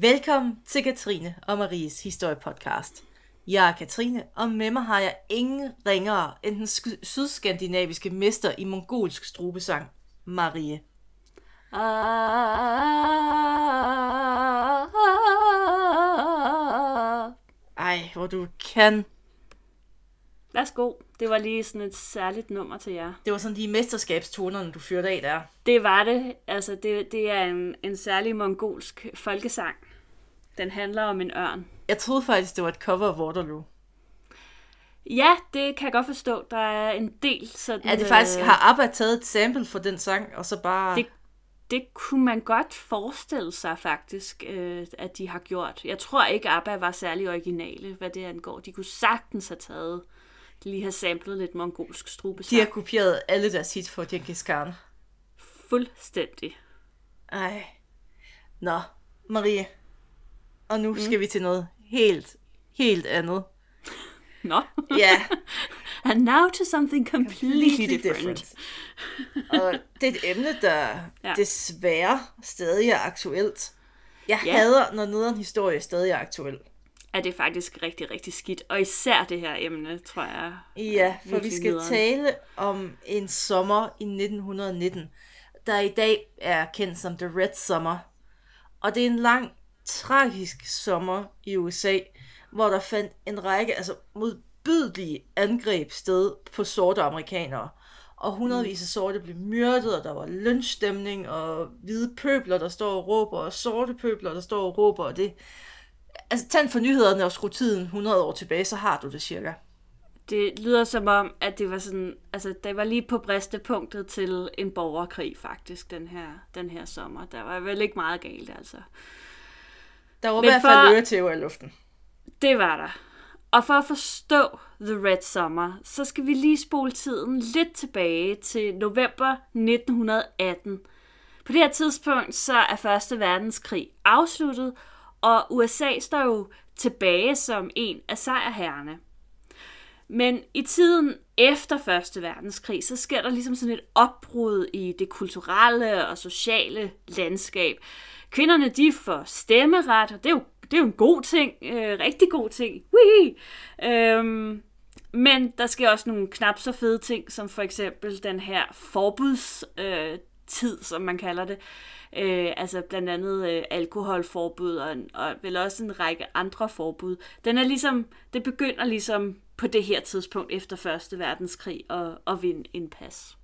Velkommen til Katrine og Maries historiepodcast. Jeg er Katrine, og med mig har jeg ingen ringere end den sk- sydskandinaviske mester i mongolsk strubesang, Marie. Ej, hvor du kan. Værsgo. Det var lige sådan et særligt nummer til jer. Det var sådan de mesterskabstonerne, du fyrte af der. Det var det. Altså, det, det er en, en særlig mongolsk folkesang. Den handler om en ørn. Jeg troede faktisk, det var et cover af Waterloo. Ja, det kan jeg godt forstå. Der er en del sådan... Ja, det faktisk har ABBA taget et sample for den sang, og så bare... Det, det kunne man godt forestille sig faktisk, øh, at de har gjort. Jeg tror ikke, ABBA var særlig originale, hvad det angår. De kunne sagtens have taget, lige have samlet lidt mongolsk strubesang. De har kopieret alle deres hits for Genghis Khan. Fuldstændig. Ej. Nå, Marie. Og nu mm. skal vi til noget helt, helt andet. Nå. Ja, And now to something completely, different. Og det er et emne, der Ja. desværre stadig er aktuelt. Jeg Ja. hader, når nederen historie stadig er aktuel. Er det faktisk rigtig, rigtig skidt. Og især det her emne, tror jeg. Ja, for vi skal nederen. tale om en sommer i 1919, der i dag er kendt som The Red Summer. Og det er en lang, tragisk sommer i USA, hvor der fandt en række altså modbydelige angreb sted på sorte amerikanere. Og hundredvis af sorte blev myrdet, og der var lynchstemning, og hvide pøbler, der står og råber, og sorte pøbler, der står og råber, og det... Altså, tænd for nyhederne og skru tiden 100 år tilbage, så har du det cirka. Det lyder som om, at det var sådan, altså det var lige på bristepunktet til en borgerkrig faktisk, den her, den her sommer. Der var vel ikke meget galt, altså. Der var i Men hvert fald øretæver i luften. Det var der. Og for at forstå The Red Summer, så skal vi lige spole tiden lidt tilbage til november 1918. På det her tidspunkt så er Første Verdenskrig afsluttet, og USA står jo tilbage som en af sejrherrene. Men i tiden efter Første Verdenskrig, så sker der ligesom sådan et opbrud i det kulturelle og sociale landskab. Kvinderne, de får stemmeret, og det er jo, det er jo en god ting, øh, rigtig god ting. Whee! Øhm, men der sker også nogle knap så fede ting, som for eksempel den her forbudstid, øh, tid, som man kalder det. Øh, altså blandt andet øh, alkoholforbud og, og vel også en række andre forbud. Den er ligesom, det begynder ligesom på det her tidspunkt efter Første Verdenskrig at, at vinde en pas.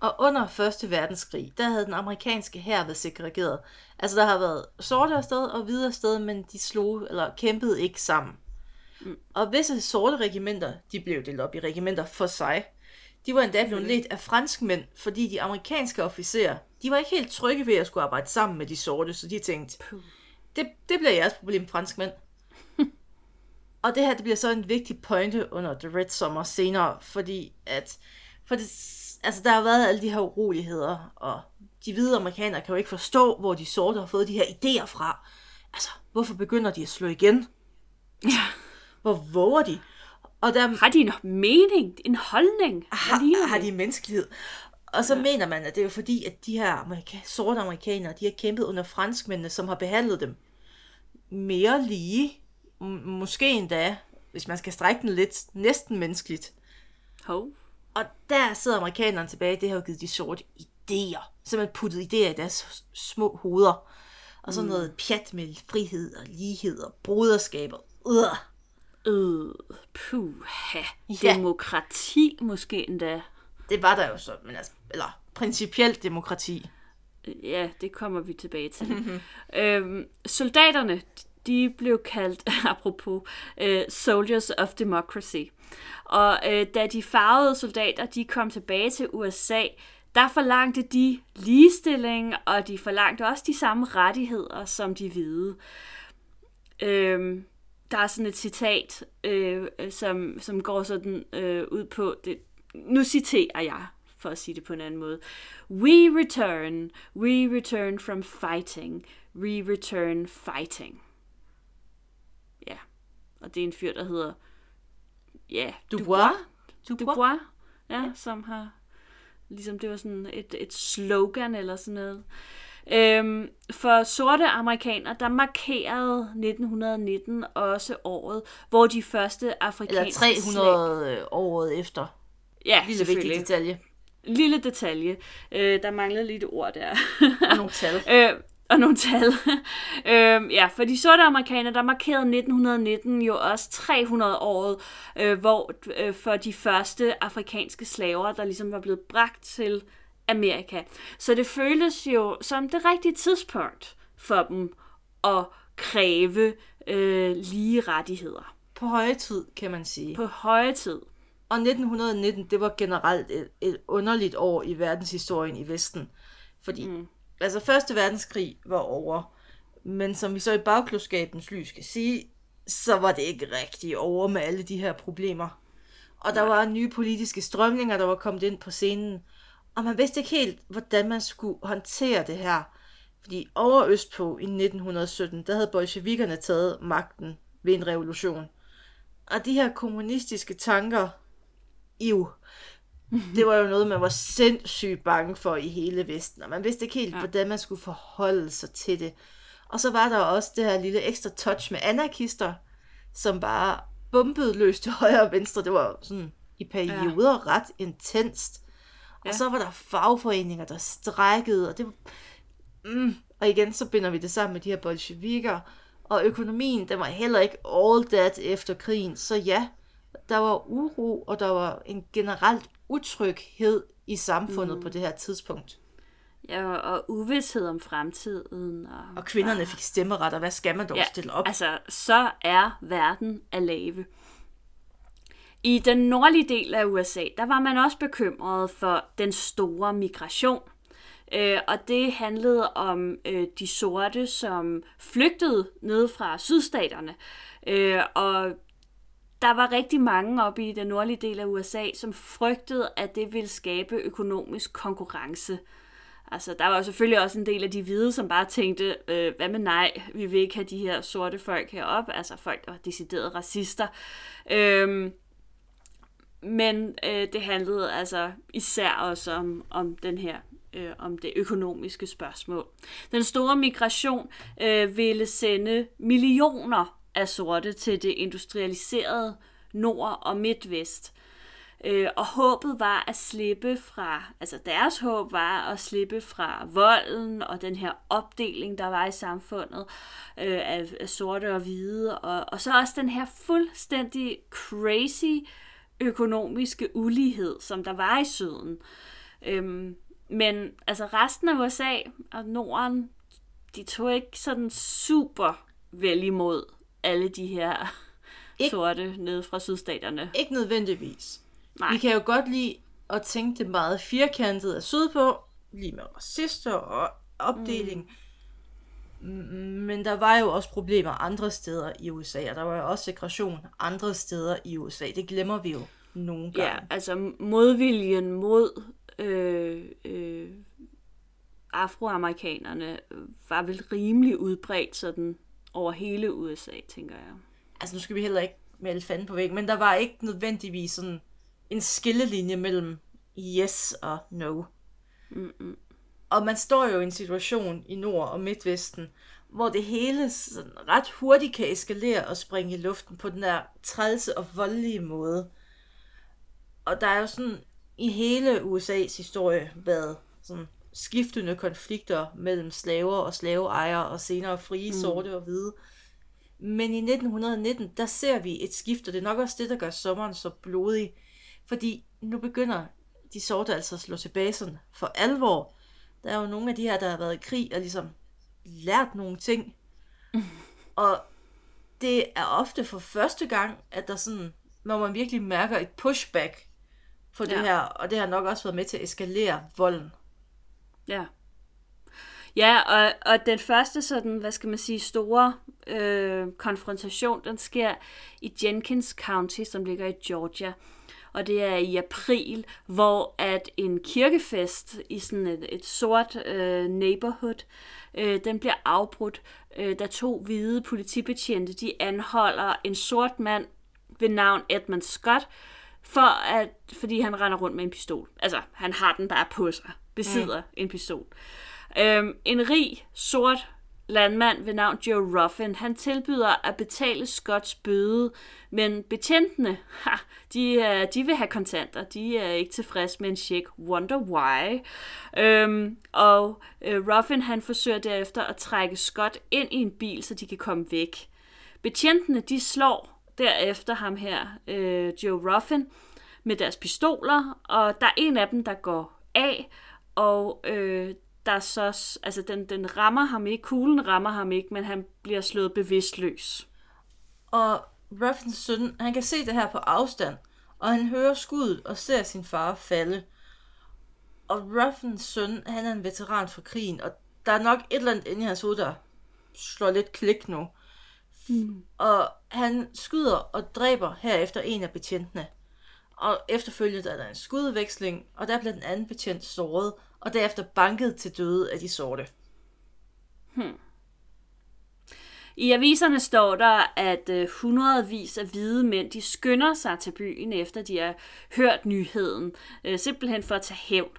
Og under Første Verdenskrig, der havde den amerikanske hær været segregeret. Altså, der har været sorte afsted og hvide afsted, men de slog eller kæmpede ikke sammen. Mm. Og visse sorte regimenter, de blev delt op i regimenter for sig. De var endda blevet ledt af franskmænd, fordi de amerikanske officerer, de var ikke helt trygge ved at skulle arbejde sammen med de sorte, så de tænkte, det, det bliver jeres problem, franskmænd. og det her, det bliver så en vigtig pointe under The Red Summer senere, fordi at, for det, altså der har været alle de her uroligheder, og de hvide amerikanere kan jo ikke forstå, hvor de sorte har fået de her idéer fra. Altså, hvorfor begynder de at slå igen? Hvor våger de? Og der Har de en mening, en holdning? Har, har de menneskelighed. Og så ja. mener man, at det er jo fordi, at de her amerika- sorte amerikanere, de har kæmpet under franskmændene, som har behandlet dem mere lige, m- måske endda, hvis man skal strække den lidt, næsten menneskeligt. Hov. Og der sidder amerikanerne tilbage, det har jo givet de sorte idéer. Simpelthen puttet idéer i deres små hoveder. Og så mm. noget pjat med frihed og lighed og broderskab og øh. Øh, puha. Ja. Demokrati måske endda. Det var der jo så, men altså, eller principielt demokrati. Ja, det kommer vi tilbage til. øhm, soldaterne, de blev kaldt, apropos, uh, Soldiers of Democracy. Og uh, da de farvede soldater, de kom tilbage til USA, der forlangte de ligestilling, og de forlangte også de samme rettigheder som de hvide. Øhm, der er sådan et citat, øh, øh, som, som går sådan øh, ud på, det, nu citerer jeg, for at sige det på en anden måde. We return, we return from fighting, we return fighting. Ja, og det er en fyr, der hedder, ja, Dubois. Dubois, ja, som har, ligesom det var sådan et, et slogan eller sådan noget. Øhm, for sorte amerikanere, der markerede 1919 også året, hvor de første afrikanske Eller 300 slag... året efter. Ja, Lille vigtig detalje. Lille detalje. Øh, der manglede lidt ord der. Og nogle tal. øh, og nogle tal. øh, ja, for de sorte amerikanere, der markerede 1919 jo også 300 året, øh, hvor øh, for de første afrikanske slaver, der ligesom var blevet bragt til Amerika. Så det føltes jo som det rigtige tidspunkt for dem at kræve øh, lige rettigheder. På høje tid, kan man sige. På høje tid. Og 1919, det var generelt et, et underligt år i verdenshistorien i Vesten. Fordi, mm. Altså, Første Verdenskrig var over, men som vi så i bagklodskabens lys kan sige, så var det ikke rigtig over med alle de her problemer. Og der var nye politiske strømninger, der var kommet ind på scenen, og man vidste ikke helt, hvordan man skulle håndtere det her. Fordi over Østpå i 1917, der havde bolsjevikerne taget magten ved en revolution. Og de her kommunistiske tanker, jo, det var jo noget, man var sindssygt bange for i hele Vesten, og man vidste ikke helt, ja. hvordan man skulle forholde sig til det. Og så var der også det her lille ekstra touch med anarkister, som bare bumpede løs til højre og venstre. Det var sådan i perioder ja. ret intenst. Og ja. så var der fagforeninger, der strækkede, og det var... Mm, og igen, så binder vi det sammen med de her bolsjevikker, og økonomien, den var heller ikke all that efter krigen. Så ja, der var uro, og der var en generelt utryghed i samfundet mm. på det her tidspunkt. Ja, og uvidshed om fremtiden. Og, og kvinderne og, fik stemmeret, og hvad skal man dog ja, stille op? altså, så er verden at lave. I den nordlige del af USA, der var man også bekymret for den store migration. Øh, og det handlede om øh, de sorte, som flygtede ned fra sydstaterne. Øh, og der var rigtig mange oppe i den nordlige del af USA, som frygtede, at det ville skabe økonomisk konkurrence. Altså, der var jo selvfølgelig også en del af de hvide, som bare tænkte, øh, hvad med nej, vi vil ikke have de her sorte folk heroppe, altså folk, der var deciderede racister. Øhm, men øh, det handlede altså især også om, om den her øh, om det økonomiske spørgsmål. Den store migration øh, ville sende millioner af sorte til det industrialiserede nord og midtvest. Øh, og håbet var at slippe fra, altså deres håb var at slippe fra volden og den her opdeling, der var i samfundet øh, af, af sorte og hvide, og, og så også den her fuldstændig crazy økonomiske ulighed, som der var i syden. Øhm, men altså resten af USA og Norden, de tog ikke sådan super vel imod alle de her ikke, sorte nede fra sydstaterne. Ikke nødvendigvis. Nej. Vi kan jo godt lide at tænke det meget firkantet af sydpå, lige med racister og opdeling. Mm. Men der var jo også problemer andre steder i USA, og der var jo også segregation andre steder i USA. Det glemmer vi jo nogle gange. Ja, altså modviljen mod øh, øh, afroamerikanerne var vel rimelig udbredt sådan over hele USA, tænker jeg. Altså nu skal vi heller ikke melde fanden på væggen, men der var ikke nødvendigvis sådan en skillelinje mellem yes og no. Mm-mm. Og man står jo i en situation i Nord- og Midtvesten, hvor det hele sådan ret hurtigt kan eskalere og springe i luften på den der trælse og voldelige måde. Og der er jo sådan i hele USA's historie været sådan skiftende konflikter mellem slaver og slaveejere og senere frie, mm. sorte og hvide. Men i 1919, der ser vi et skift, og det er nok også det, der gør sommeren så blodig. Fordi nu begynder de sorte altså at slå tilbage sådan for alvor. Der er jo nogle af de her, der har været i krig og ligesom lært nogle ting. Mm. Og det er ofte for første gang, at der sådan, når man virkelig mærker et pushback det ja. her, og det har nok også været med til at eskalere volden. Ja. Ja, og, og den første sådan, hvad skal man sige, store øh, konfrontation, den sker i Jenkins County, som ligger i Georgia. Og det er i april, hvor at en kirkefest i sådan et, et sort øh, neighborhood, øh, den bliver afbrudt, øh, da to hvide politibetjente, de anholder en sort mand ved navn Edmund Scott, for at, fordi han render rundt med en pistol. Altså, han har den bare på sig, besidder mm. en pistol. Øhm, en rig, sort landmand ved navn Joe Ruffin, han tilbyder at betale Scotts bøde, men betjentene, ha, de, øh, de vil have kontanter, de er ikke tilfredse med en check. Wonder why? Øhm, og øh, Ruffin han forsøger derefter at trække Scott ind i en bil, så de kan komme væk. Betjentene de slår derefter ham her, øh, Joe Ruffin, med deres pistoler, og der er en af dem, der går af, og øh, der så, altså den, den rammer ham ikke, kuglen rammer ham ikke, men han bliver slået bevidstløs. Og Ruffins søn, han kan se det her på afstand, og han hører skuddet og ser sin far falde. Og Ruffins søn, han er en veteran fra krigen, og der er nok et eller andet inde i hans hoved, der slår lidt klik nu. Mm. Og han skyder og dræber herefter en af betjentene. Og efterfølgende er der en skudveksling, og der bliver den anden betjent såret, og derefter banket til døde af de sorte. Hmm. I aviserne står der, at øh, hundredvis af hvide mænd de skynder sig til byen, efter de har hørt nyheden, øh, simpelthen for at tage hævn.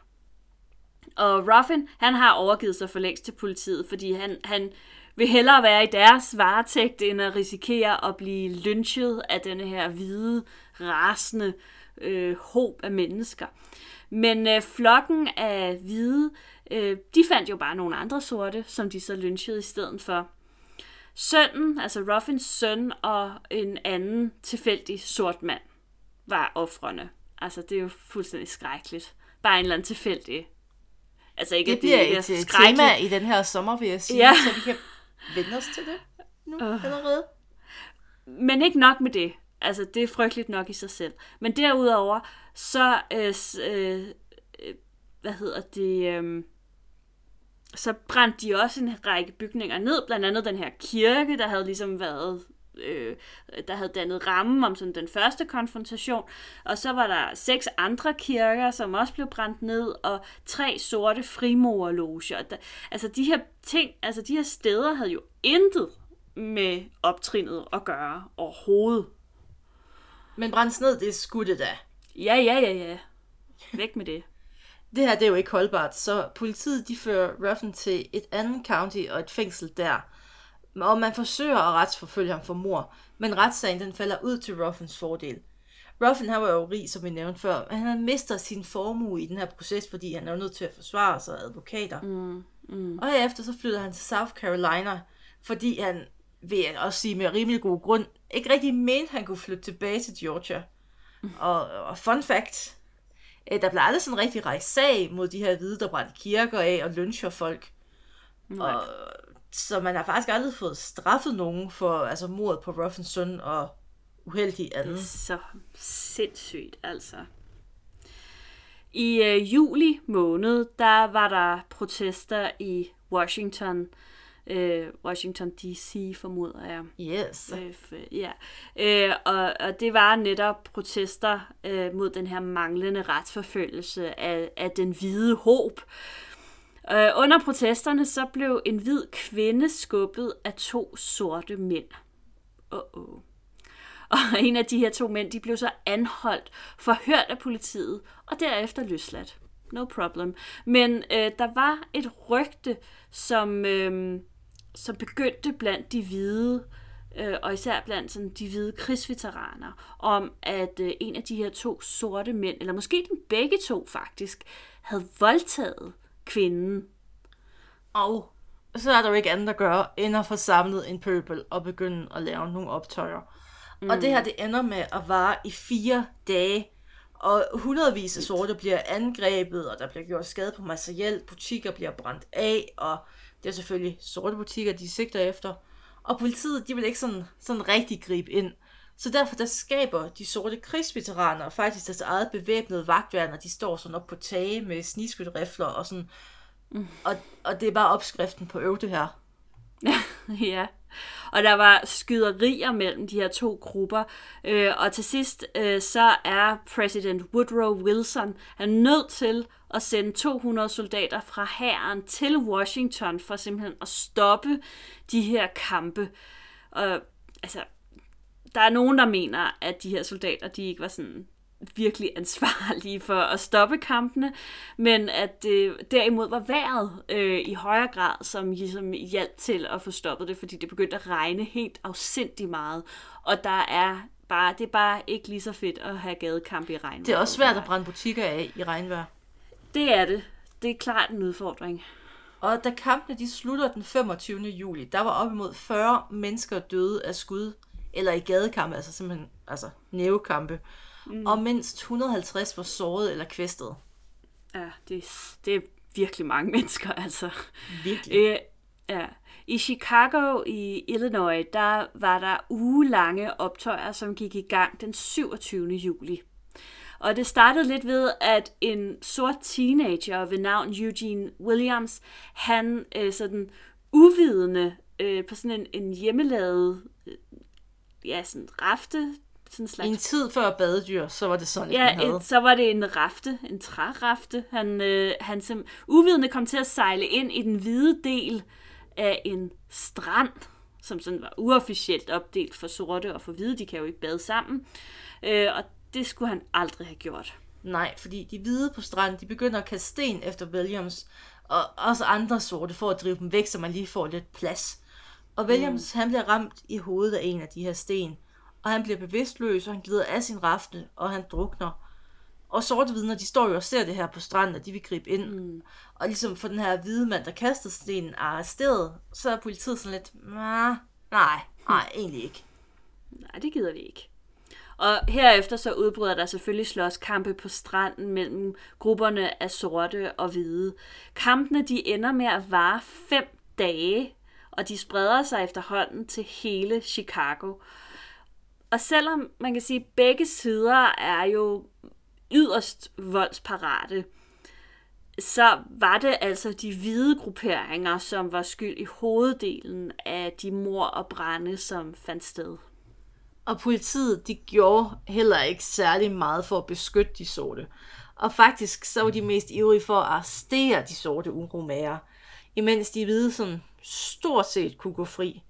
Og Ruffin, han har overgivet sig for længst til politiet, fordi han, han vil hellere være i deres varetægt, end at risikere at blive lynchet af denne her hvide, rasende øh, håb af mennesker. Men øh, flokken af hvide, øh, de fandt jo bare nogle andre sorte, som de så lynchede i stedet for. Sønnen, altså Ruffins søn og en anden tilfældig sort mand, var offrene. Altså, det er jo fuldstændig skrækkeligt. Bare en eller anden tilfældig. Altså ikke, det bliver det et tema i den her sommer, vil jeg sige, ja. så vi kan vende os til det nu uh. allerede. Men ikke nok med det. Altså, det er frygteligt nok i sig selv. Men derudover, så, øh, øh, øh, hvad hedder det, øh, så brændte de også en række bygninger ned, blandt andet den her kirke, der havde ligesom været øh, der havde dannet rammen om sådan den første konfrontation, og så var der seks andre kirker, som også blev brændt ned, og tre sorte frimorerloger. Altså de her ting, altså de her steder havde jo intet med optrinnet at gøre overhovedet. Men brændes ned, det skulle det da. Ja, ja, ja, ja. Væk med det. det her det er jo ikke holdbart, så politiet de fører Ruffin til et andet county og et fængsel der. Og man forsøger at retsforfølge ham for mor, men retssagen den falder ud til Ruffins fordel. Ruffin han var jo rig, som vi nævnte før, men han mister sin formue i den her proces, fordi han er nødt til at forsvare sig af advokater. Mm, mm. Og herefter så flytter han til South Carolina, fordi han, vil jeg også sige med rimelig god grund, ikke rigtig mente, han kunne flytte tilbage til Georgia. Og, og fun fact, øh, der blev aldrig sådan en rigtig rejst sag mod de her hvide, der brændte kirker af og lyncher folk. Nej. Og, så man har faktisk aldrig fået straffet nogen for altså mordet på Ruffins søn og uheldig anden. Det er så sindssygt, altså. I øh, juli måned, der var der protester i Washington øh, Washington D.C., formoder jeg. Yes. Øh, ja. Øh, og, og det var netop protester øh, mod den her manglende retsforfølgelse af, af den hvide håb. Øh, under protesterne så blev en hvid kvinde skubbet af to sorte mænd. Uh-oh. Og en af de her to mænd, de blev så anholdt, forhørt af politiet, og derefter løsladt. No problem. Men øh, der var et rygte, som, øh, som begyndte blandt de hvide, øh, og især blandt sådan, de hvide krigsveteraner, om at øh, en af de her to sorte mænd, eller måske dem begge to faktisk, havde voldtaget kvinden. Og så er der jo ikke andet at gøre, end at få samlet en pøbel og begynde at lave nogle optøjer. Mm. Og det her, det ender med at vare i fire dage, og hundredvis af sorte bliver angrebet, og der bliver gjort skade på materiel, butikker bliver brændt af, og det er selvfølgelig sorte butikker, de sigter efter. Og politiet, de vil ikke sådan, sådan rigtig gribe ind. Så derfor der skaber de sorte krigsveteraner faktisk deres eget bevæbnede vagtværn, og de står sådan op på tage med snigskytterifler og sådan. Mm. Og, og det er bare opskriften på øvde her. ja. Og der var skyderier mellem de her to grupper. Øh, og til sidst, øh, så er præsident Woodrow Wilson han nødt til at sende 200 soldater fra hæren til Washington for simpelthen at stoppe de her kampe. Og altså, der er nogen, der mener, at de her soldater, de ikke var sådan virkelig ansvarlige for at stoppe kampene, men at det derimod var vejret øh, i højere grad, som ligesom hjalp til at få stoppet det, fordi det begyndte at regne helt afsindigt meget, og der er bare, det er bare ikke lige så fedt at have gadekamp i regn. Det er også svært at brænde butikker af i regnvejr. Det er det. Det er klart en udfordring. Og da kampene de slutter den 25. juli, der var op imod 40 mennesker døde af skud, eller i gadekampe, altså simpelthen altså nævekampe, mm. og mindst 150 var såret eller kvæstet. Ja, det, det er virkelig mange mennesker, altså. Virkelig. Øh, ja. I Chicago i Illinois, der var der ugelange optøjer, som gik i gang den 27. juli. Og det startede lidt ved, at en sort teenager ved navn Eugene Williams, han øh, sådan uvidende øh, på sådan en, en hjemmelavet øh, ja, sådan rafte, sådan slags... I en tid før badedyr, så var det sådan, ja, havde. Et, så var det en rafte, en trærafte. Han, øh, han som uvidende kom til at sejle ind i den hvide del af en strand, som sådan var uofficielt opdelt for sorte og for hvide. De kan jo ikke bade sammen. Øh, og det skulle han aldrig have gjort. Nej, fordi de hvide på stranden, de begynder at kaste sten efter Williams, og også andre sorte for at drive dem væk, så man lige får lidt plads. Og Williams, mm. han bliver ramt i hovedet af en af de her sten, og han bliver bevidstløs, og han glider af sin rafte, og han drukner. Og sorte vidner, de står jo og ser det her på stranden, og de vil gribe ind. Mm. Og ligesom for den her hvide mand, der kastede stenen, er arresteret, så er politiet sådan lidt, nej, nej, nej, egentlig ikke. Nej, det gider vi ikke. Og herefter så udbryder der selvfølgelig slåskampe på stranden mellem grupperne af sorte og hvide. Kampene de ender med at vare fem dage, og de spreder sig efterhånden til hele Chicago. Og selvom man kan sige, at begge sider er jo yderst voldsparate, så var det altså de hvide grupperinger, som var skyld i hoveddelen af de mor og brænde, som fandt sted. Og politiet, de gjorde heller ikke særlig meget for at beskytte de sorte. Og faktisk så var de mest ivrige for at arrestere de sorte uromager, imens de hvide sådan stort set kunne gå fri.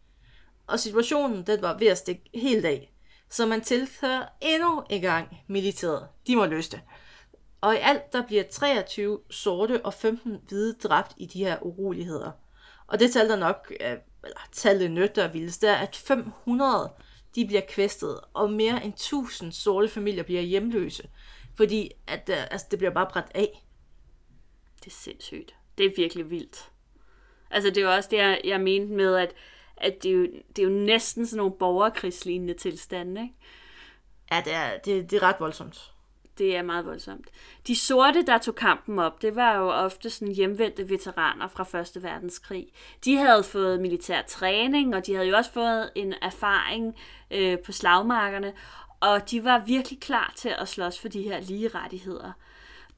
Og situationen, den var ved at stikke helt af. Så man tilføjer endnu en gang militæret. De må løse det. Og i alt der bliver 23 sorte og 15 hvide dræbt i de her uroligheder. Og det tal der nok, øh, eller tallet nødt vildest, det er, at 500 de bliver kvæstet, og mere end 1000 sorte familier bliver hjemløse, fordi at, øh, altså, det bliver bare brændt af. Det er sindssygt. Det er virkelig vildt. Altså det er jo også det, jeg, jeg mente med, at, at det, er jo, det er jo næsten sådan nogle borgerkrigslignende tilstande, ikke? Ja, det er, det, det er ret voldsomt. Det er meget voldsomt. De sorte, der tog kampen op, det var jo ofte sådan hjemvendte veteraner fra 1. verdenskrig. De havde fået militær træning, og de havde jo også fået en erfaring øh, på slagmarkerne, og de var virkelig klar til at slås for de her lige rettigheder.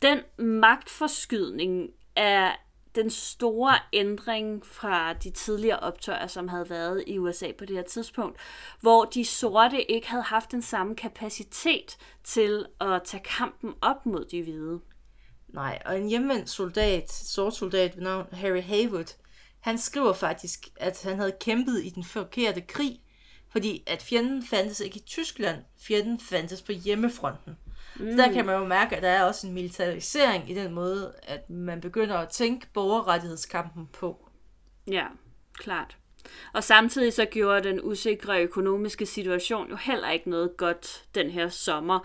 Den magtforskydning er den store ændring fra de tidligere optøjer, som havde været i USA på det her tidspunkt, hvor de sorte ikke havde haft den samme kapacitet til at tage kampen op mod de hvide. Nej, og en hjemvendt soldat, sort soldat ved navn Harry Haywood, han skriver faktisk, at han havde kæmpet i den forkerte krig, fordi at fjenden fandtes ikke i Tyskland, fjenden fandtes på hjemmefronten. Mm. Så der kan man jo mærke, at der er også en militarisering i den måde, at man begynder at tænke borgerrettighedskampen på. Ja, klart. Og samtidig så gjorde den usikre økonomiske situation jo heller ikke noget godt den her sommer.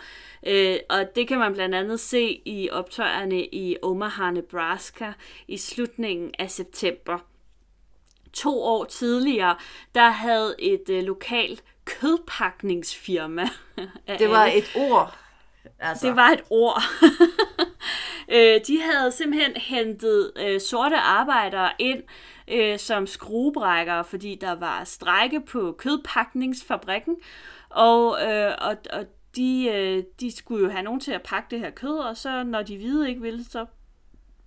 Øh, og det kan man blandt andet se i optøjerne i Omaha, Nebraska i slutningen af september. To år tidligere, der havde et øh, lokalt kødpakningsfirma. Det var et ord. Altså. Det var et ord. øh, de havde simpelthen hentet øh, sorte arbejdere ind øh, som skruebrækkere, fordi der var strække på kødpakningsfabrikken, og, øh, og, og de, øh, de skulle jo have nogen til at pakke det her kød, og så når de hvide ikke ville, så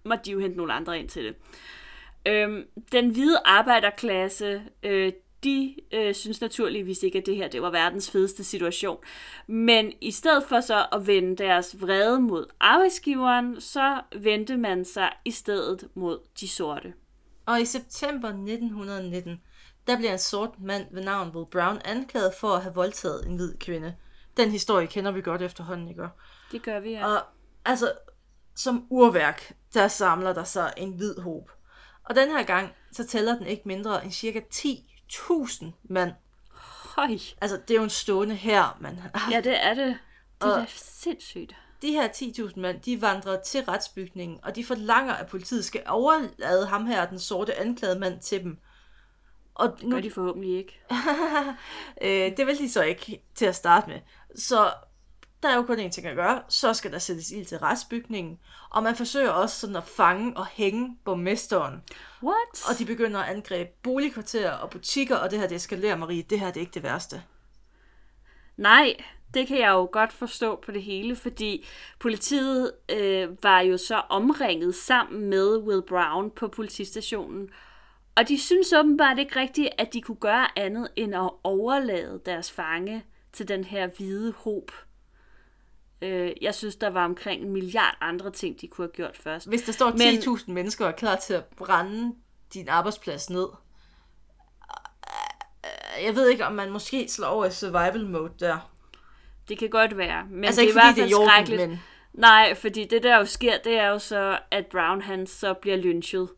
måtte de jo hente nogle andre ind til det. Øh, den hvide arbejderklasse, øh, de øh, synes naturligvis ikke, at det her det var verdens fedeste situation. Men i stedet for så at vende deres vrede mod arbejdsgiveren, så vendte man sig i stedet mod de sorte. Og i september 1919, der bliver en sort mand ved navn Will Brown anklaget for at have voldtaget en hvid kvinde. Den historie kender vi godt efterhånden, ikke? Det gør vi, ja. Og altså, som urværk, der samler der så en hvid håb. Og den her gang, så tæller den ikke mindre end cirka 10.000 mand. Høj. Altså, det er jo en stående her, man. Ja, det er det. Det er da sindssygt. De her 10.000 mand, de vandrer til retsbygningen, og de forlanger, at politiet skal overlade ham her, den sorte anklagede mand, til dem. Og nu, Gør de forhåbentlig ikke. øh, det vil de så ikke til at starte med. Så der er jo kun én ting at gøre. Så skal der sættes ild til retsbygningen. Og man forsøger også sådan at fange og hænge borgmesteren. What? Og de begynder at angribe boligkvarterer og butikker, og det her det eskalerer, Marie. Det her det er ikke det værste. Nej, det kan jeg jo godt forstå på det hele, fordi politiet øh, var jo så omringet sammen med Will Brown på politistationen. Og de synes åbenbart ikke rigtigt, at de kunne gøre andet end at overlade deres fange til den her hvide hob. Øh, jeg synes, der var omkring en milliard andre ting, de kunne have gjort først. Hvis der står Men- 10.000 mennesker og er klar til at brænde din arbejdsplads ned. Jeg ved ikke, om man måske slår over i survival mode der. Det kan godt være, men altså det er i hvert fald skrækkeligt. men... Nej, fordi det der jo sker, det er jo så, at Brown han så bliver lynchet,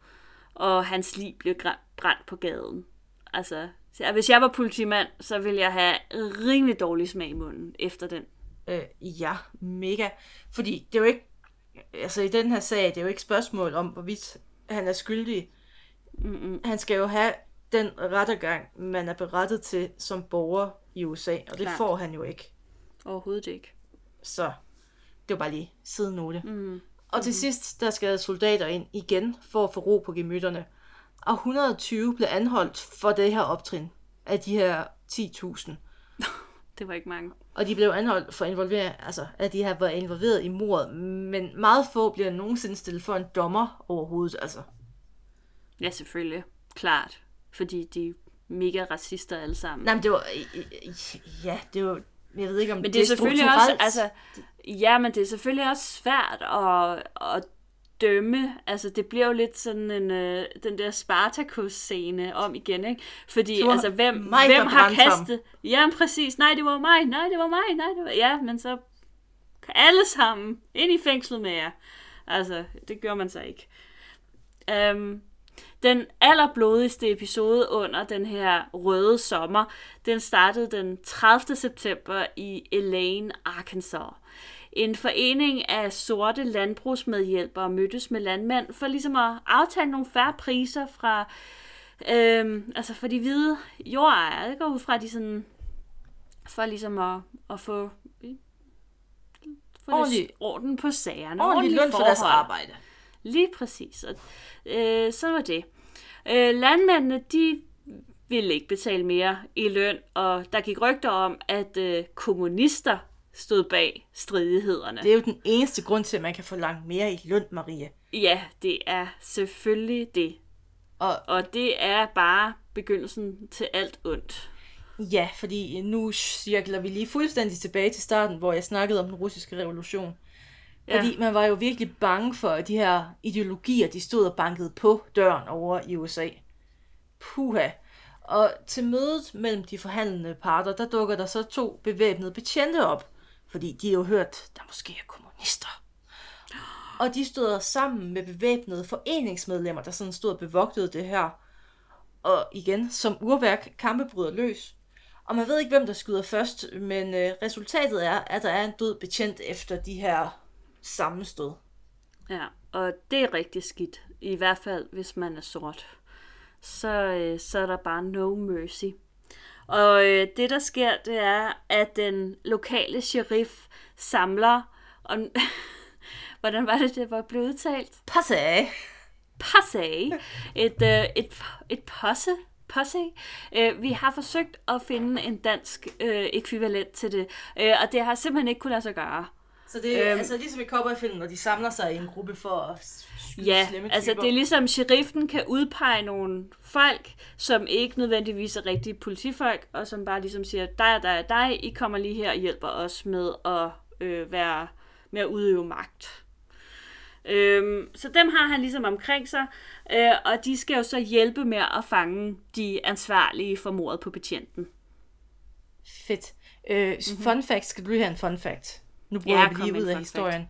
og hans lig bliver brændt på gaden. Altså, så hvis jeg var politimand, så ville jeg have rimelig dårlig smag i munden efter den. Øh, ja, mega. Fordi det er jo ikke... Altså i den her sag, det er jo ikke spørgsmål om, hvorvidt han er skyldig. Mm-mm. Han skal jo have den rettergang, man er berettet til som borger i USA, og det Klart. får han jo ikke. Overhovedet ikke. Så det var bare lige sidenote. Mm. Og til sidst, der skal soldater ind igen for at få ro på gemytterne. Og 120 blev anholdt for det her optrin af de her 10.000. Det var ikke mange. Og de blev anholdt for involvering, altså at de har været involveret i mordet, men meget få bliver nogensinde stillet for en dommer overhovedet, altså. Ja, selvfølgelig. Klart. Fordi de er mega racister alle sammen. Nej, men det var, ja, det var, jeg ved ikke om Men det er selvfølgelig også, strukturelt. altså, ja, men det er selvfølgelig også svært at, at dømme. Altså, det bliver jo lidt sådan en, øh, den der Spartacus-scene om igen, ikke? Fordi, altså, hvem, mig, hvem har brændte ham. kastet... Ja, præcis. Nej, det var mig. Nej, det var mig. Nej, det var... Ja, men så alle sammen ind i fængslet med jer. Altså, det gør man så ikke. Um, den allerblodigste episode under den her røde sommer, den startede den 30. september i Elaine, Arkansas. En forening af sorte landbrugsmedhjælpere mødtes med landmænd for ligesom at aftale nogle færre priser fra, øhm, altså for de hvide jordejere. Jeg går ud fra, de sådan, for ligesom at, at få, få Ordentlig- orden på sagerne. ordentlig løn for deres arbejde. Lige præcis. Og, øh, så var det. Øh, landmændene, de ville ikke betale mere i løn, og der gik rygter om, at øh, kommunister stod bag stridighederne. Det er jo den eneste grund til, at man kan få langt mere i løn, Marie. Ja, det er selvfølgelig det. Og Og det er bare begyndelsen til alt ondt. ja, fordi nu cirkler vi lige fuldstændig tilbage til starten, hvor jeg snakkede om den russiske revolution. Ja. Fordi man var jo virkelig bange for, at de her ideologier, de stod og bankede på døren over i USA. Puha. Og til mødet mellem de forhandlende parter, der dukker der så to bevæbnede betjente op. Fordi de har jo hørt, der måske er kommunister. Og de stod sammen med bevæbnede foreningsmedlemmer, der sådan stod og bevogtede det her. Og igen, som urværk, kampe bryder løs. Og man ved ikke, hvem der skyder først, men øh, resultatet er, at der er en død betjent efter de her sammenstød. Ja, og det er rigtig skidt. I hvert fald, hvis man er sort. Så, øh, så er der bare no mercy. Og øh, det, der sker, det er, at den lokale sheriff samler... Og, hvordan var det, det var blevet udtalt? Passe Passe. Et, øh, et, et posse. Posse. Øh, vi har forsøgt at finde en dansk øh, ekvivalent til det, øh, og det har simpelthen ikke kunnet lade sig gøre. Så det er Øhm. altså ligesom i cowboyfilmen, når de samler sig i en gruppe for at Ja, slemme altså typer. det er ligesom, sheriffen kan udpege nogle folk, som ikke nødvendigvis er rigtige politifolk, og som bare ligesom siger, dig, dig, dig, I kommer lige her og hjælper os med at øh, være med at udøve magt. Øhm, så dem har han ligesom omkring sig, øh, og de skal jo så hjælpe med at fange de ansvarlige for mordet på betjenten. Fedt. Øh, mm-hmm. Fun fact, skal du lige have en fun fact? Nu bruger Ja, jeg lige ud af historien. Ja.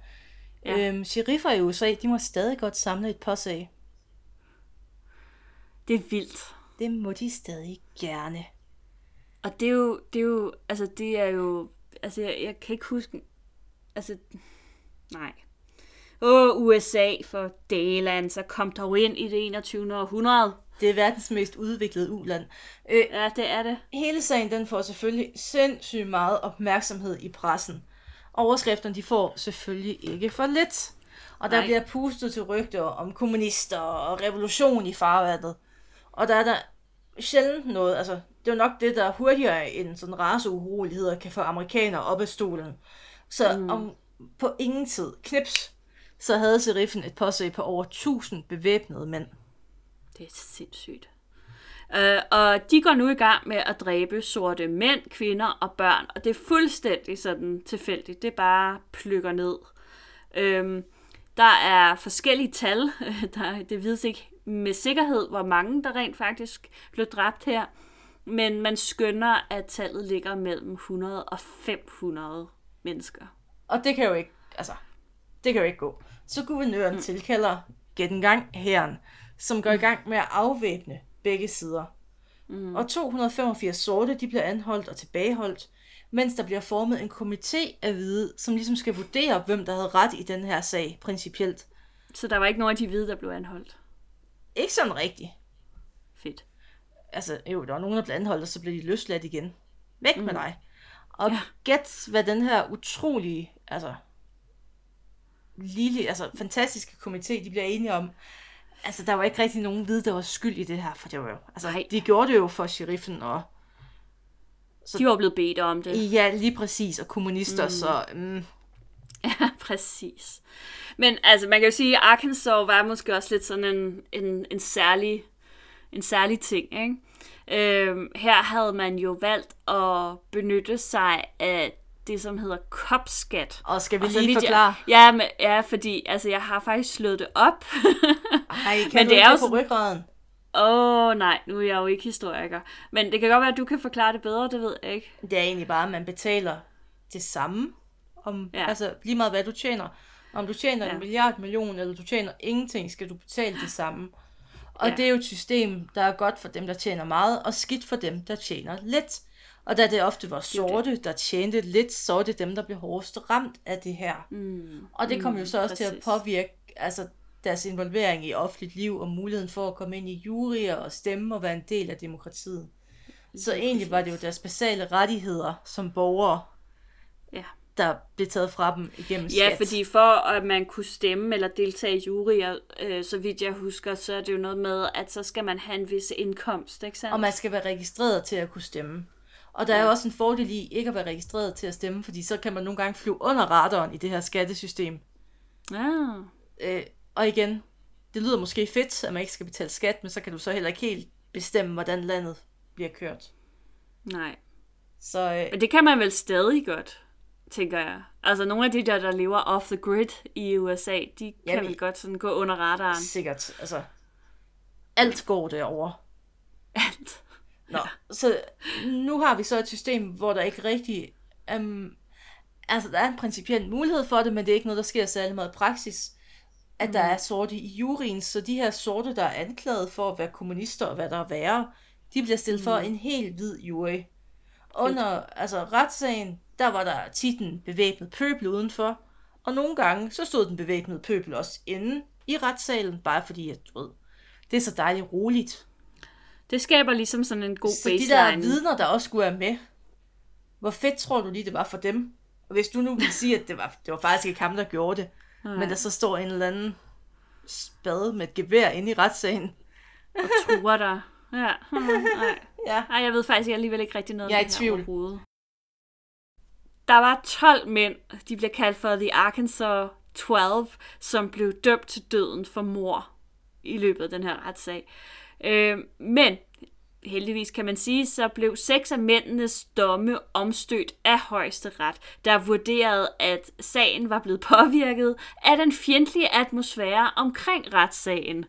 Ja. Øhm, sheriffer i USA, de må stadig godt samle et påsag. Det er vildt. Det må de stadig gerne. Og det er jo, det er jo, altså det er jo, altså jeg, jeg kan ikke huske, altså, nej. Åh, USA for Dayland, så kom der jo ind i det 21. århundrede. Det er verdens mest udviklede uland. Øh, Ja, det er det. hele sagen den får selvfølgelig sindssygt meget opmærksomhed i pressen. Overskrifterne de får selvfølgelig ikke for lidt. Og der Nej. Bliver pustet til rygter om kommunister og revolution i farvandet. Og der er der sjældent noget, altså det er jo nok det, der hurtigere end sådan raceuroligheder kan få amerikanere op af stolen. Så mm. om på ingen tid, knips, så havde sheriffen et påsag på over 1000 bevæbnede mænd. Det er sindssygt. Uh, og de går nu i gang med at dræbe sorte mænd, kvinder og børn. Og det er fuldstændig sådan tilfældigt. Det bare plukker ned. Øhm, der er forskellige tal. Der, det vides ikke med sikkerhed, hvor mange der rent faktisk blev dræbt her. Men man skønner, at tallet ligger mellem 100 og 500 mennesker. Og det kan jo ikke, altså, det kan jo ikke gå. Så guvernøren mm. tilkalder gæt en gang herren, som går i gang med at afvæbne begge sider. Mm. Og 285 sorte, de bliver anholdt og tilbageholdt, mens der bliver formet en komité af hvide, som ligesom skal vurdere, hvem der havde ret i den her sag, principielt. Så der var ikke nogen af de hvide, der blev anholdt. Ikke sådan rigtigt. Fedt. Altså, jo, der var nogen, der blev anholdt, og så blev de løsladt igen. Væk mm. med dig. Og ja. gæt, hvad den her utrolige, altså, lille, altså fantastiske komité, de bliver enige om. Altså, der var ikke rigtig nogen hvide, der var skyld i det her, for det var jo, altså, Nej. de gjorde det jo for sheriffen, og De var blevet bedt om det. ja, lige præcis, og kommunister, mm. så mm, Ja, præcis. Men altså, man kan jo sige, at Arkansas var måske også lidt sådan en, en, en, særlig, en særlig ting, ikke? Øhm, her havde man jo valgt at benytte sig af det, som hedder kopskat. og skal vi Og lige vidt forklare? Jeg, ja, men, ja, fordi altså, jeg har faktisk slået det op. Ej, kan Men du det ikke er jo på ryggraden? Åh, oh, nej, nu er jeg jo ikke historiker. Men det kan godt være, at du kan forklare det bedre, det ved jeg ikke. Det er egentlig bare, at man betaler det samme, om, Ja. altså lige meget hvad du tjener. Om du tjener ja. En milliard million, eller du tjener ingenting, skal du betale det samme. Og ja. det er jo et system, der er godt for dem, der tjener meget, og skidt for dem, der tjener lidt. Og da det ofte var sorte, der tjente lidt, så var det dem, der blev hårdest ramt af det her. Mm. Og det kom jo så også til at præcis. påvirke altså, deres involvering i offentligt liv, og muligheden for at komme ind i juryer og stemme og være en del af demokratiet. Så egentlig var det jo præcis. deres basale rettigheder som borgere, Ja. der blev taget fra dem igennem Ja, skat. fordi for at man kunne stemme eller deltage i juryer, øh, så vidt jeg husker, så er det jo noget med, at så skal man have en vis indkomst, ikke sandt? Og man skal være registreret til at kunne stemme. Og der er jo også en fordel i ikke at være registreret til at stemme, fordi så kan man nogle gange flyve under radaren i det her skattesystem. Ah, Øh, og igen, det lyder måske fedt, at man ikke skal betale skat, men så kan du så heller ikke helt bestemme, hvordan landet bliver kørt. nej. Så øh, Men det kan man vel stadig godt, tænker jeg. Altså nogle af de der, der lever off the grid i USA, de kan Jamen, vel godt sådan gå under radaren. sikkert, altså, alt går derover. Alt. Nå, så nu har vi så et system, hvor der ikke rigtig... Um, altså, der er en principiel mulighed for det, men det er ikke noget, der sker særlig meget i praksis, at der er sorte i juryen, så de her sorte, der er anklaget for at være kommunister og hvad der er værre, de bliver stillet for en helt hvid jury. Under altså, retssagen, der var der tit en bevæbnet pøbel udenfor, og nogle gange, så stod den bevæbnede pøbel også inde i retssalen, bare fordi, at du ved, det er så dejligt roligt. Det skaber ligesom sådan en god Så baseline. de der vidner, der også skulle være med, hvor fedt tror du lige, det var for dem? Og hvis du nu vil sige, at det var, det var faktisk ikke ham, der gjorde det, Nej. men der så står en eller anden spade med et gevær inde i retssagen. og truer dig. Ja, hmm, nej. Ja. Ej, jeg ved faktisk alligevel ikke rigtig noget Jeg er om det her tvivl. overhovedet. Der var 12 mænd, de blev kaldt for The Arkansas 12, som blev dømt til døden for mor i løbet af den her retssag. Øh, men heldigvis kan man sige, så blev seks af mændenes domme omstødt af højesteret, der vurderede, at sagen var blevet påvirket af den fjendtlige atmosfære omkring retssagen.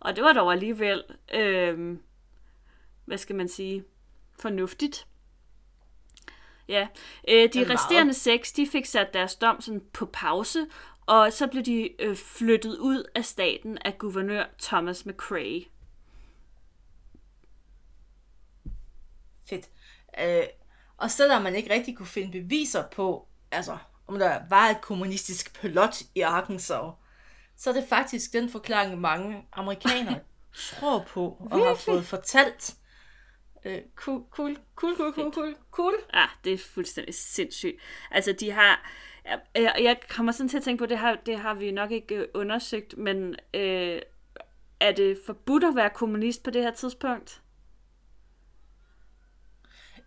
Og det var dog alligevel, øh, hvad skal man sige, fornuftigt. Ja, øh, de resterende seks, de fik sat deres dom sådan på pause, og så blev de øh, flyttet ud af staten af guvernør Thomas McCrae. Fedt. Øh, og selvom man ikke rigtig kunne finde beviser på, altså om der var et kommunistisk plot i Arkansas, så er det faktisk den forklaring, mange amerikanere tror på og har fået fortalt. Øh, cool, cool, cool, cool, cool, cool, cool. Ja, det er fuldstændig sindssygt. Altså, de har... Jeg, jeg- jeg kommer sådan til at tænke på, det har, det har vi nok ikke øh, undersøgt, men øh, er det forbudt at være kommunist på det her tidspunkt?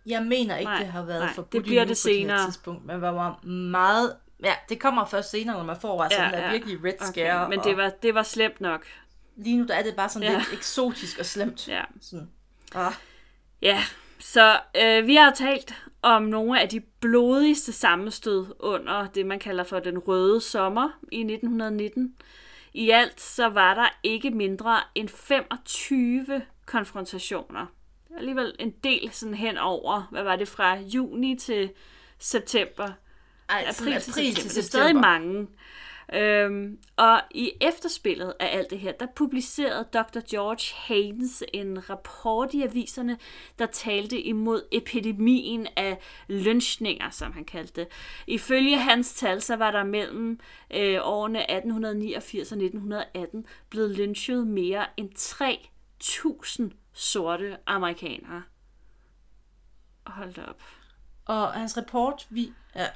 Jeg mener ikke, Nej, det har været nej, forbudt det bliver det på det senere. tidspunkt, men var meget... Ja, det kommer først senere, når man får altså ja, den der virkelig red scare. Okay, men og det var, det var slemt nok. Lige nu der er det bare sådan Ja. lidt eksotisk og slemt. Ja. Sådan. Ah. Ja, så øh, vi har talt om nogle af de blodigste sammenstød under det, man kalder for den røde sommer i 1919. I alt så var der ikke mindre end 25 konfrontationer. Alligevel en del sådan hen over, hvad var det, fra juni til september. Ej, April, sådan til september. Det er stadig mange. Øhm, og i efterspillet af alt det her, der publicerede Dr. George Haynes en rapport i aviserne, der talte imod epidemien af lynchninger, som han kaldte det. Ifølge hans tal, så var der mellem øh, årene 1889 og 1918 blevet lynchet mere end 3.000 sorte amerikanere. Hold da op. Og hans rapport, vi, ja,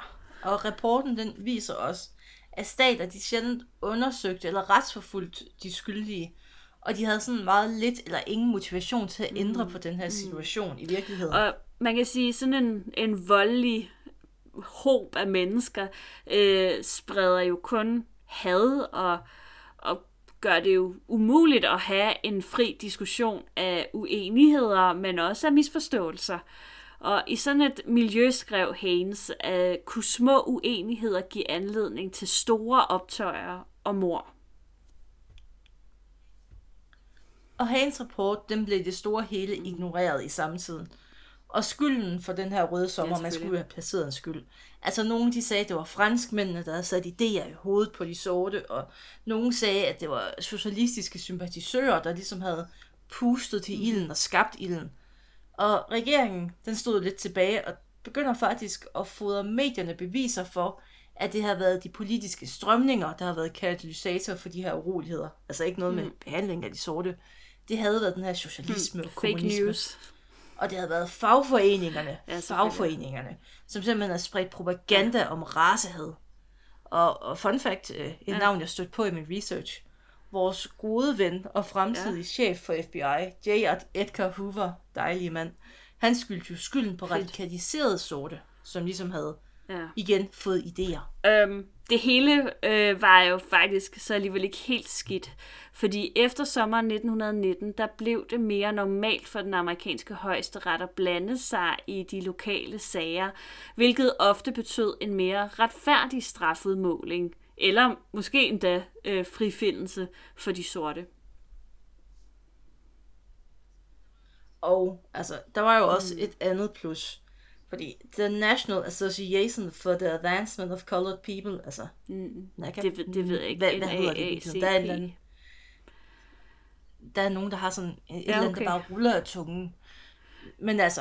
og rapporten den viser også, at stater de sjældent undersøgte eller retsforfulgt de skyldige, og de havde sådan meget lidt eller ingen motivation til at ændre på den her situation i virkeligheden. Og man kan sige, sådan en, en voldelig håb af mennesker øh, spreder jo kun had og, og gør det jo umuligt at have en fri diskussion af uenigheder, men også af misforståelser. Og i sådan et miljø, skrev Haynes, at kunne små uenigheder give anledning til store optøjer og mor. Og Haynes rapport, den blev det store hele ignoreret i samtiden. Og skylden for den her røde sommer, Ja, man skulle have placeret en skyld. Altså nogen de sagde, at det var franskmændene, der havde sat idéer i hovedet på de sorte, og nogen sagde, at det var socialistiske sympatisører, der ligesom havde pustet til ilden og skabt ilden. Og regeringen, den stod lidt tilbage og begynder faktisk at fodre medierne beviser for, at det har været de politiske strømninger, der har været katalysator for de her uroligheder. Altså ikke noget med behandling af de sorte. Det havde været den her socialisme og Hmm. Fake kommunisme. news. Og det havde været fagforeningerne, Ja, fagforeningerne, som simpelthen har spredt propaganda om racehad. Og, og fun fact, øh, et ja. navn jeg stødte på i min research. Vores gode ven og fremtidige ja. chef for FBI, J. Edgar Hoover, dejlige mand, han skyldte jo skylden på radikaliserede sorte, som ligesom havde Ja. igen fået idéer. Øhm, det hele øh, var jo faktisk så alligevel ikke helt skidt, fordi efter sommeren 1919, der blev det mere normalt for den amerikanske højesteret at blande sig i de lokale sager, hvilket ofte betød en mere retfærdig strafudmåling, eller måske endda øh, frifindelse for de sorte. Og altså, der var jo også et andet plus. Fordi The National Association for the Advancement of Colored People, altså... Mm, NACA, det, ved- det ved jeg ikke. Hvad, hvad hedder det? NAACP. Der er, en eller anden, der er nogen, der har sådan et ja, eller andet, der bare ruller af tungen. Men altså,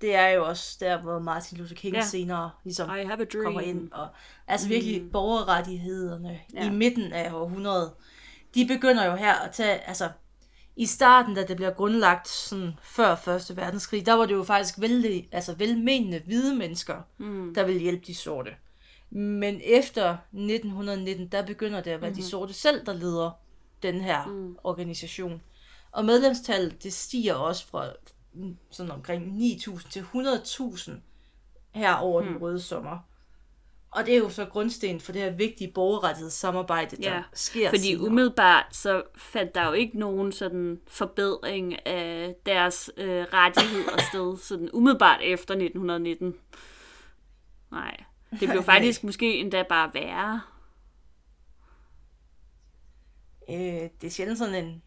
det er jo også der, hvor Martin Luther King Ja. ja. senere ligesom I have a dream. kommer ind. Og, altså virkelig mm. borgerrettighederne ja. i midten af århundredet, de begynder jo her at tage, altså i starten, da det bliver grundlagt sådan før Første Verdenskrig, der var det jo faktisk vældig, altså velmenende hvide mennesker, mm. der ville hjælpe de sorte. Men efter 1919, der begynder det at være mm. de sorte selv, der leder den her mm. organisation. Og medlemstallet, det stiger også fra mm, sådan omkring 9.000 til 100.000 her over mm. den røde sommer. Og det er jo så grundsten for det her vigtige borgerrettighedssamarbejde, der Ja, sker Fordi senere. umiddelbart så fandt der jo ikke nogen sådan forbedring af deres øh, rettigheder sted, sådan umiddelbart efter 1919. Nej, det blev faktisk måske endda bare værre. Øh, det er sjældent sådan en,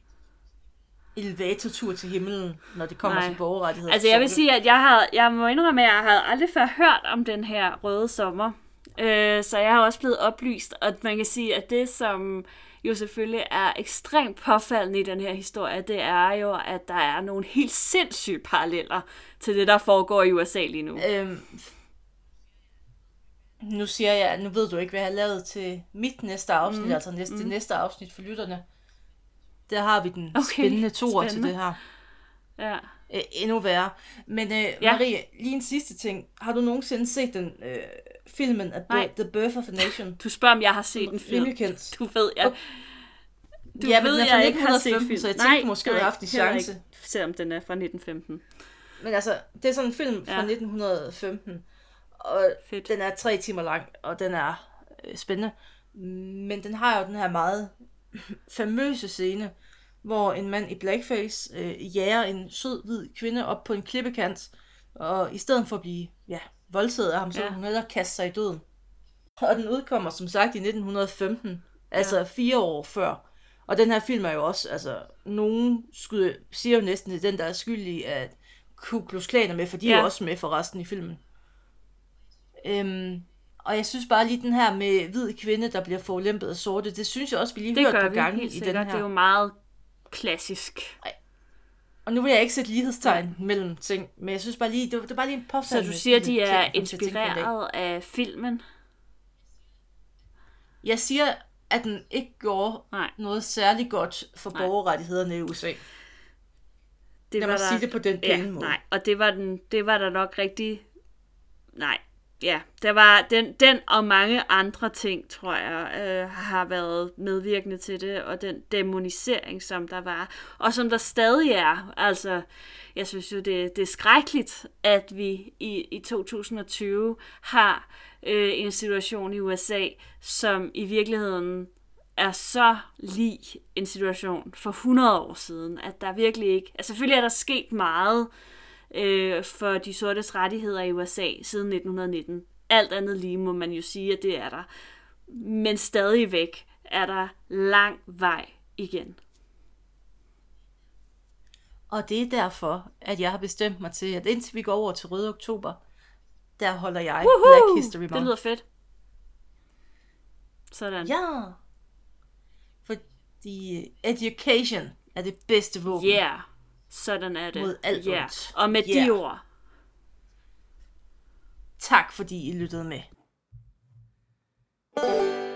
elevatortur til himlen, når det kommer Nej. til borgerrettigheder. Altså jeg vil sige, at jeg, har, jeg må indrømme, at jeg havde aldrig før hørt om den her røde sommer. Øh, så jeg har også blevet oplyst, og man kan sige, at det som jo selvfølgelig er ekstremt påfaldende i den her historie, det er jo, at der er nogle helt sindssyge paralleller til det, der foregår i USA lige nu. Øhm, nu siger jeg, nu ved du ikke, hvad jeg har lavet til mit næste afsnit, mm. altså næste, mm. det næste afsnit for lytterne. Der har vi den Okay, spændende toer til det her. Ja. Øh, endnu værre. Men øh, Ja. Marie, lige en sidste ting. Har du nogensinde set den øh, filmen af Nej. The Birth of a Nation? Du spørger, om jeg har set en film. Kendt. Du ved, jeg, du ja, men ved, den er fra jeg ikke har set 1915, film. så jeg tænkte måske, havde haft en chance. Ikke, selvom den er fra 1915. Men altså, det er sådan en film fra Ja. 1915, og Fedt. den er tre timer lang, og den er øh, spændende. Men den har jo den her meget famøse scene, hvor en mand i blackface øh, jager en sød hvid kvinde op på en klippekant, og i stedet for at blive ja, voldtaget af ham, så Ja. ja. hun hellere kaste sig i døden. Og den udkommer som sagt i 1915, altså fire år før. Og den her film er jo også, altså, nogen skyder, siger jo næsten, det er den, der er skyldig, at Ku Klux Klan er med, for de er Ja. jo også med for resten i filmen. Øhm, og jeg synes bare lige den her med hvid kvinde, der bliver forulæmpet af sorte, det synes jeg også, vi lige Det hørt gør på gange i den her. Det er jo meget klassisk. Og nu vil jeg ikke sætte lighedstegn mellem ting, men jeg synes bare lige, det var, det var bare lige en Så påfaldende du siger, de ting, er dag. inspireret af filmen? Jeg siger, at den ikke gjorde Nej. noget særligt godt for Nej. borgerrettighederne i USA. Det Lad mig sige det på den pæne ja, måde. Nej, og det var, den, det var der nok rigtig... Nej, ja. Der var den, den og mange andre ting, tror jeg, øh, har været medvirkende til det, og den demonisering, som der var, og som der stadig er. Altså, jeg synes jo, det, det er skrækkeligt, at vi i, i 2020 har øh, en situation i USA, som i virkeligheden er så lig en situation for 100 år siden, at der virkelig ikke... Altså selvfølgelig er der sket meget øh, for de sortes rettigheder i USA siden 1919. Alt andet lige må man jo sige, at det er der. Men stadigvæk er der lang vej igen. Og det er derfor, at jeg har bestemt mig til, at indtil vi går over til Røde Oktober, der holder jeg Woohoo! Black History Month. Det lyder fedt. Sådan. Ja. Fordi education er det bedste våben. Yeah. Sådan er det. Mod alt ja. Ondt. Og med yeah. de ord. Tak fordi I lyttede med. thank you